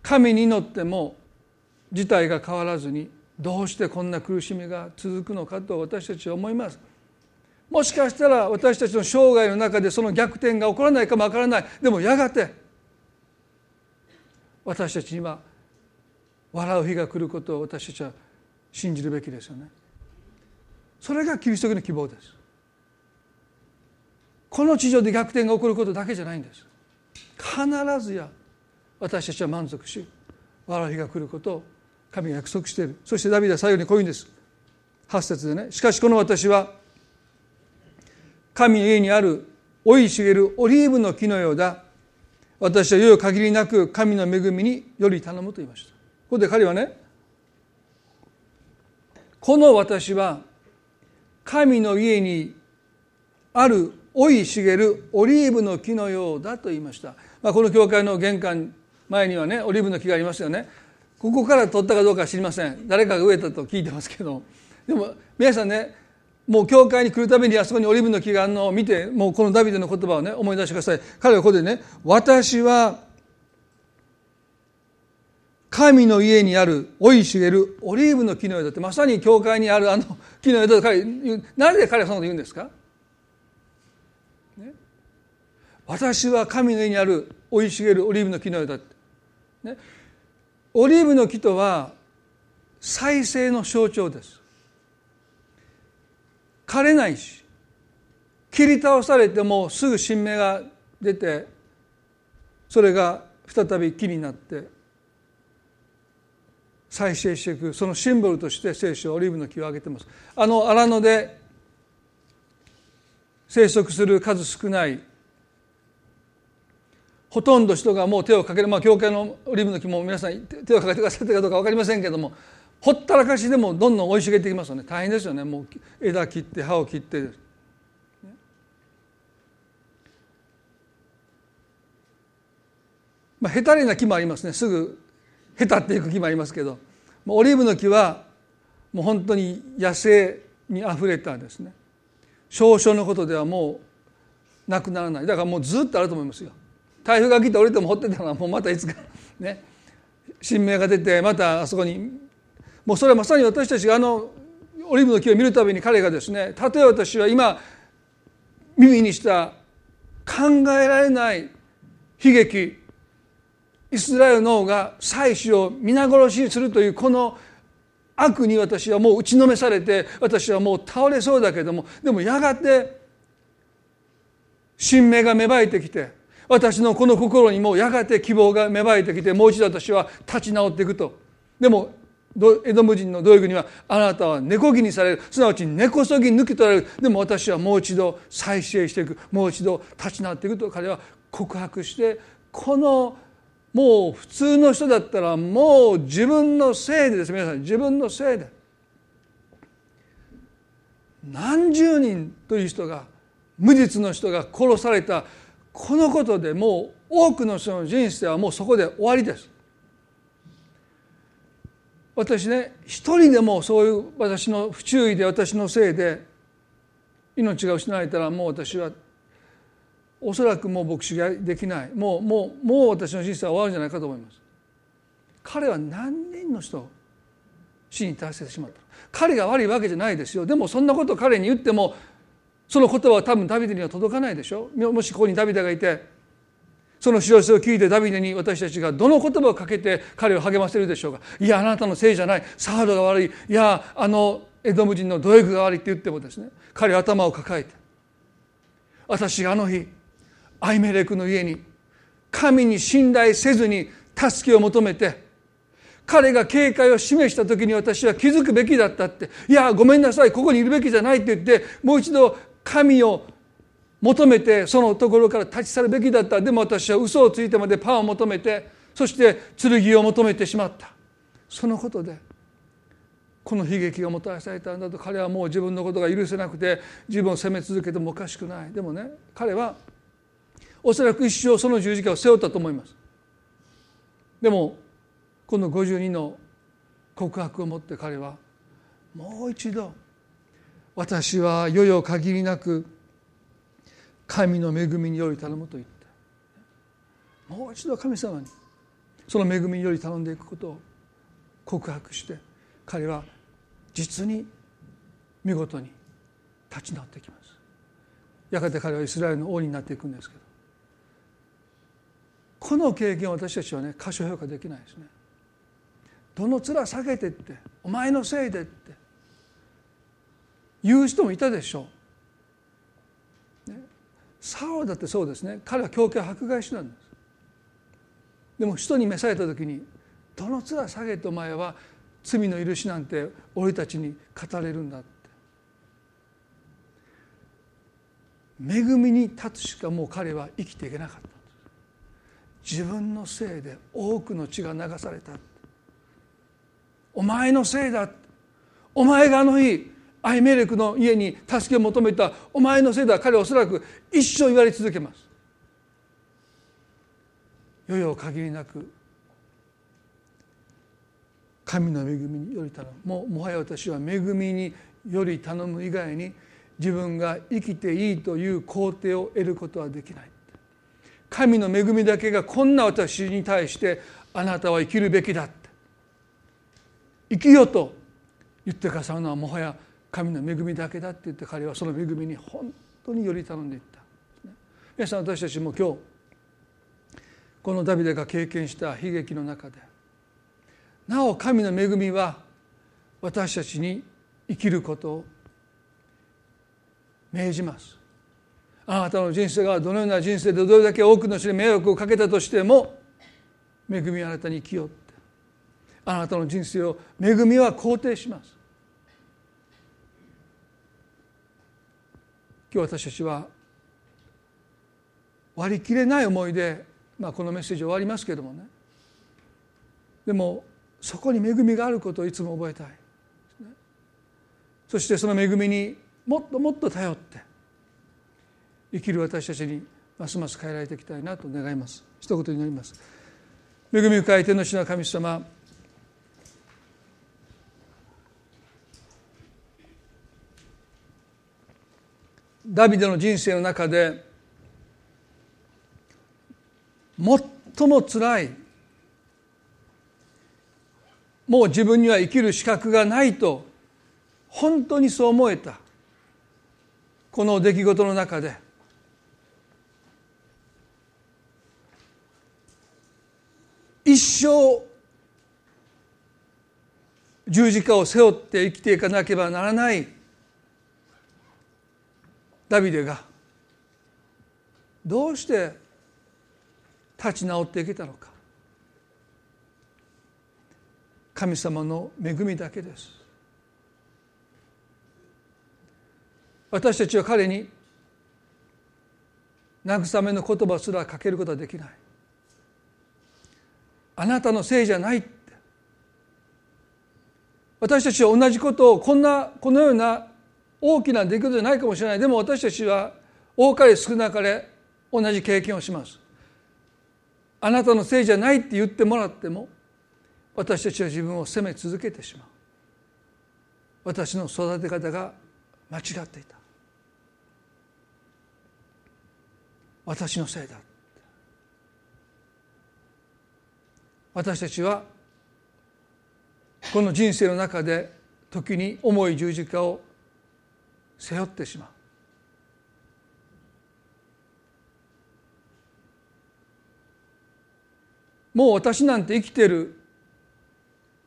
神に祈っても事態が変わらずにどうしてこんな苦しみが続くのかと私たちは思います。もしかしたら私たちの生涯の中でその逆転が起こらないかもわからない。でもやがて私たちには笑う日が来ることを私たちは信じるべきですよね。それがキリスト教の希望です。この地上で逆転が起こることだけじゃないんです。必ずや私たちは満足し笑う日が来ることを神が約束している。そしてダビデは最後にこういうんです。8節でね。しかしこの私は神の家にある生い茂るオリーブの木のようだ。私は世よ限りなく神の恵みにより頼むと言いました。ここで彼はねこの私は神の家にある生い茂るオリーブの木のようだと言いました、まあ、この教会の玄関前にはねオリーブの木がありますよね。ここから取ったかどうか知りません。誰かが植えたと聞いてますけど。でも皆さんねもう教会に来るたびにあそこにオリーブの木があるのを見てもうこのダビデの言葉をね思い出してください。彼はここでね私は神の家にある生い茂るオリーブの木の枝ってまさに教会にあるあの木の枝と彼何で彼はそのこと言うんですか、ね、私は神の家にある生い茂るオリーブの木の枝って、ね、オリーブの木とは再生の象徴です。枯れないし切り倒されてもすぐ新芽が出てそれが再び木になって再生していくそのシンボルとして聖書はオリーブの木を挙げてます。あの荒野で生息する数少ないほとんど人がもう手をかけるまあ教会のオリーブの木も皆さん手をかけてくださってかどうか分かりませんけどもほったらかしでもどんどん生い茂っていきますよね。大変ですよね。もう枝切って葉を切って。まあ、へたれな木もありますね。すぐへたっていく木もありますけど。オリーブの木はもう本当に野生にあふれたですね。少々のことではもうなくならない。だからもうずっとあると思いますよ。台風が来て降りても掘ってたのはもうまたいつかね新芽が出てまたあそこに。もうそれはまさに私たちがあのオリーブの木を見るたびに彼がですねたとえ私は今耳にした考えられない悲劇イスラエルの王が妻子を皆殺しにするというこの悪に私はもう打ちのめされて私はもう倒れそうだけどもでもやがて新芽が芽生えてきて私のこの心にもやがて希望が芽生えてきてもう一度私は立ち直っていくと。でもエドム人の道具にはあなたは根こぎにされる。すなわち根こそぎ抜き取られる。でも私はもう一度再生していく。もう一度立ち直っていくと。彼は告白してこのもう普通の人だったらもう自分のせいでです。皆さん自分のせいで。何十人という人が無実の人が殺された。このことでもう多くの人の人生はもうそこで終わりです。私ね一人でもそういう私の不注意で私のせいで命が失われたらもう私はおそらくもう牧師ができない。もうもうもう私の人生は終わるんじゃないかと思います。彼は何人の人死に達せてしまった彼が悪いわけじゃないですよ。でもそんなことを彼に言ってもその言葉は多分ダビデには届かないでしょ？もしここにダビデがいてその知せを聞いてダビデに私たちがどの言葉をかけて彼を励ませるでしょうか？いやあなたのせいじゃない。サードが悪い。いやあのエドム人のドエグが悪いって言ってもですね彼は頭を抱えて私があの日アイメレクの家に神に信頼せずに助けを求めて彼が警戒を示した時に私は気づくべきだったっていやごめんなさい。ここにいるべきじゃないって言ってもう一度神を求めてそのところから立ち去るべきだった。でも私は嘘をついてまでパンを求めてそして剣を求めてしまった。そのことでこの悲劇がもたらされたんだと。彼はもう自分のことが許せなくて自分を責め続けてもおかしくない。でもね彼はおそらく一生その十字架を背負ったと思います。でもこの52の告白を持って彼はもう一度私は世々限りなく神の恵みにより頼むと言った。もう一度神様にその恵みにより頼んでいくことを告白して彼は実に見事に立ち直ってきます。やがて彼はイスラエルの王になっていくんですけどこの経験を私たちはね過小評価できないですね。どの面下げてってお前のせいでって言う人もいたでしょう、ね、サウだってそうですね。彼は教会迫害師なんです。でも人に召された時にどの面下げてお前は罪の許しなんて俺たちに語れるんだって。恵みに立つしかもう彼は生きていけなかった自分のせいで多くの血が流されたお前のせいだお前があの日アイメレクの家に助けを求めたお前のせいだ彼はおそらく一生言われ続けます。世々限りなく神の恵みにより頼む。ももはや私は恵みにより頼む以外に自分が生きていいという肯定を得ることはできない。神の恵みだけがこんな私に対してあなたは生きるべきだって。生きよと言ってくださるのはもはや神の恵みだけだって言って彼はその恵みに本当により頼んでいった。皆さん私たちも今日このダビデが経験した悲劇の中でなお神の恵みは私たちに生きることを命じます。あなたの人生がどのような人生でどれだけ多くの人に迷惑をかけたとしても恵みあなたに生きよって。あなたの人生を恵みは肯定します。今日私たちは割り切れない思いで、まあ、このメッセージ終わりますけどもね。でもそこに恵みがあることをいつも覚えたい、そしてその恵みにもっともっと頼って生きる私たちにますます変えられていきたいなと願います。一言になります。恵み深い天の主の神様ダビデの人生の中で最もつらいもう自分には生きる資格がないと本当にそう思えたこの出来事の中で。一生十字架を背負って生きていかなければならないダビデがどうして立ち直っていけたのか。神様の恵みだけです。私たちは彼に慰めの言葉すらかけることはできない。あなたのせいじゃないって。私たちは同じことをこんなこのような大きな出来事じゃないかもしれない。でも私たちは多かれ少なかれ同じ経験をします。あなたのせいじゃないって言ってもらっても私たちは自分を責め続けてしまう。私の育て方が間違っていた。私のせいだ。私たちはこの人生の中で時に重い十字架を背負ってしまう。もう私なんて生きてる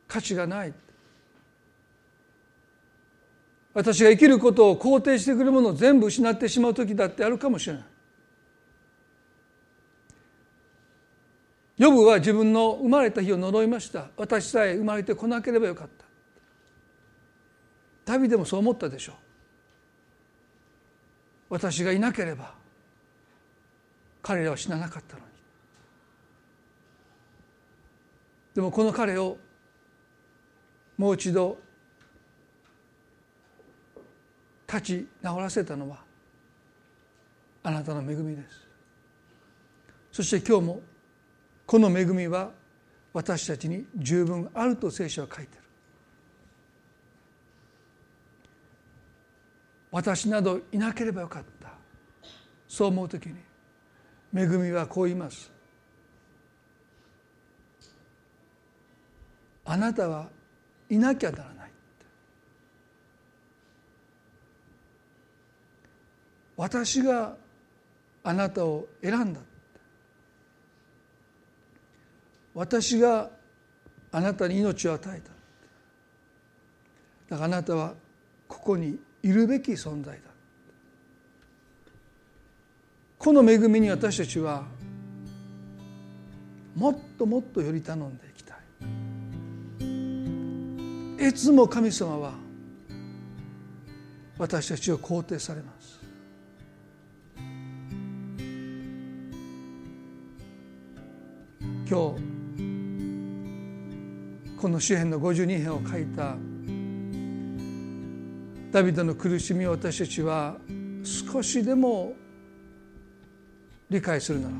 価値がない。私が生きることを肯定してくるものを全部失ってしまう時だってあるかもしれない。ヨブは自分の生まれた日を呪いました。私さえ生まれてこなければよかった。ダビデもそう思ったでしょう。私がいなければ彼らは死ななかったのに。でもこの彼をもう一度立ち直らせたのはあなたの恵みです。そして今日もこの恵みは私たちに十分あると聖書は書いてる。私などいなければよかった。そう思う時に恵みはこう言いますあなたはいなきゃならない私があなたを選んだ私があなたに命を与えただからあなたはここにいるべき存在だ。この恵みに私たちはもっともっとより頼んでいきたい。いつも神様は私たちを肯定されます。今日この詩篇の52編を書いたダビデの苦しみを私たちは少しでも理解するならば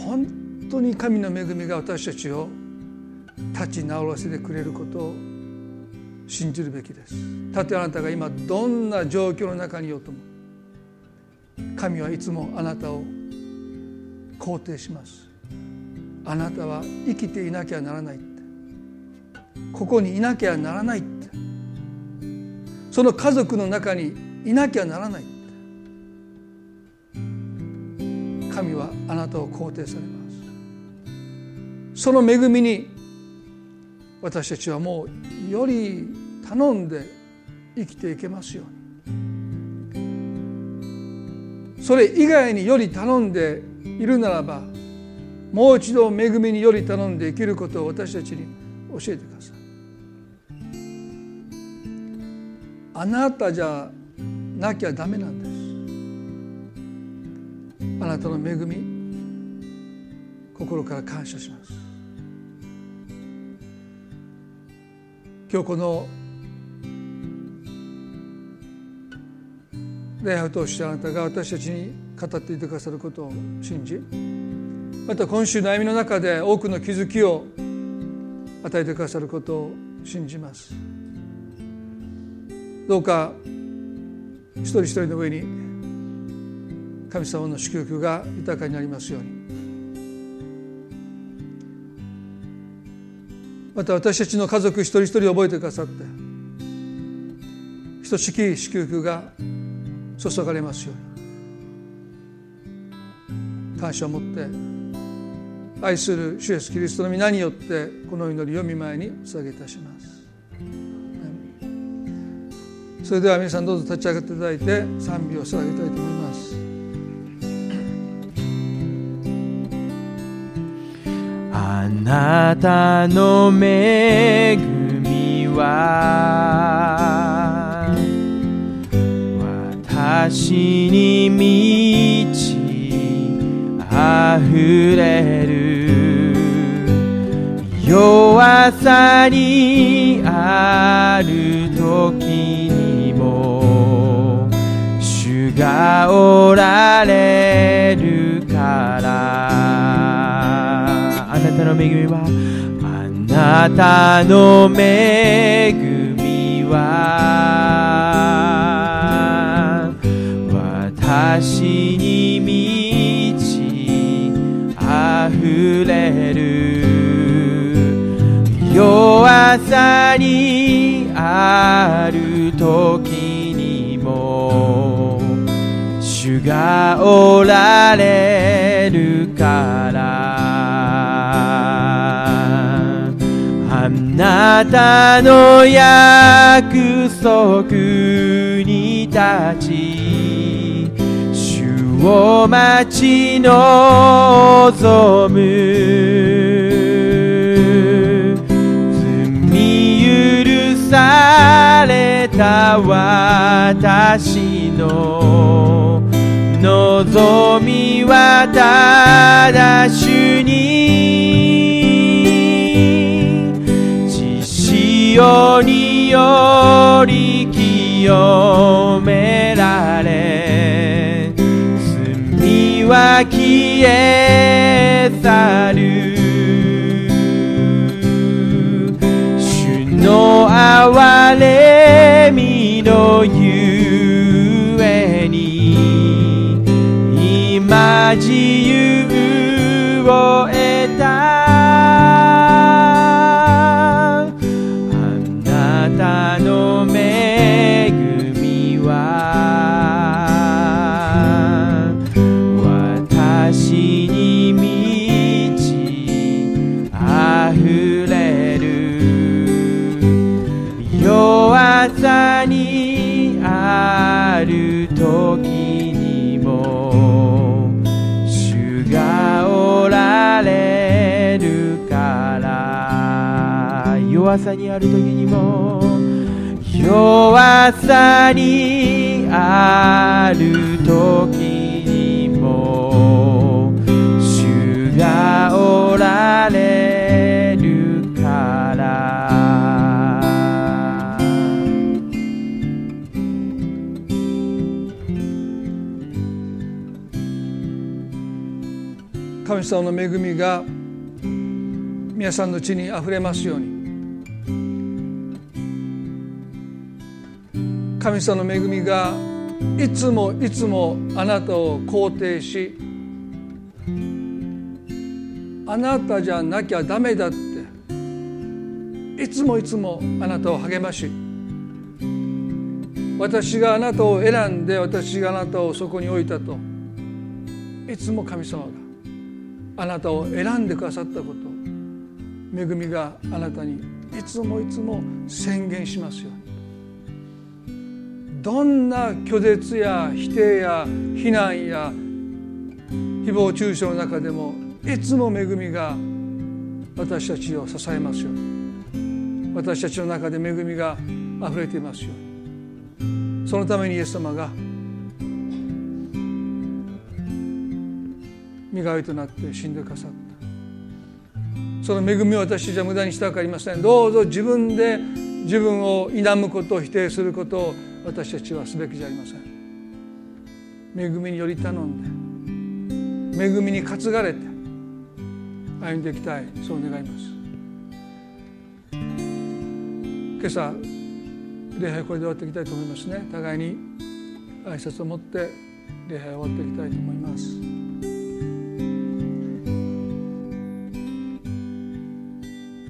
本当に神の恵みが私たちを立ち直らせてくれることを信じるべきです。たとえあなたが今どんな状況の中にいようとも神はいつもあなたを肯定します。あなたは生きていなきゃならない。ここにいなきゃならない。ってその家族の中にいなきゃならない。神はあなたを肯定されます。その恵みに私たちはもうより頼んで生きていけますように。それ以外により頼んでいるならばもう一度恵みにより頼んで生きることを私たちに教えてください。あなたじゃなきゃダメなんです。あなたの恵み心から感謝します。今日この礼拝を通してあなたが私たちに語っていてくださることを信じまた今週悩みの中で多くの気づきを与えてくださることを信じます。どうか一人一人の上に神様の祝福が豊かになりますように。また私たちの家族一人一人覚えてくださってひとしき祝福が注がれますように。感謝を持って愛する主イエスキリストの皆によってこの祈りを見舞いに捧げいたします。それでは皆さんどうぞ立ち上がっていただいて賛美を捧げたいと思います。あなたの恵みは私に満ち溢れる。弱さにある時にも主がおられるから。あなたの恵みはあなたの恵みは弱さにある時にも主がおられるから。あなたの約束に立ち主を待ち望む。れた私の望みはただ主に。血潮により清められ罪は消え去る。憐れみのゆえに今自由を得弱さにある時にも弱さにある時にも主がおられるから。神様の恵みが皆さんの地にあふれますように。神様の恵みがいつもいつもあなたを肯定しあなたじゃなきゃダメだっていつもいつもあなたを励まし私があなたを選んで私があなたをそこに置いたといつも神様があなたを選んでくださったこと恵みがあなたにいつもいつも宣言しますように。どんな拒絶や否定や非難や誹謗中傷の中でもいつも恵みが私たちを支えますよ。私たちの中で恵みがあふれていますよ。そのためにイエス様が身代わりとなって死んでくださった。その恵みを私じゃ無駄にしたくありません。どうぞ自分で自分を否むことを否定することを私たちはすべきじゃありません。恵みにより頼んで恵みに担がれて歩んでいきたい。そう願います。今朝礼拝これで終わっていきたいと思いますね。互いに挨拶を持って礼拝を終わっていきたいと思います。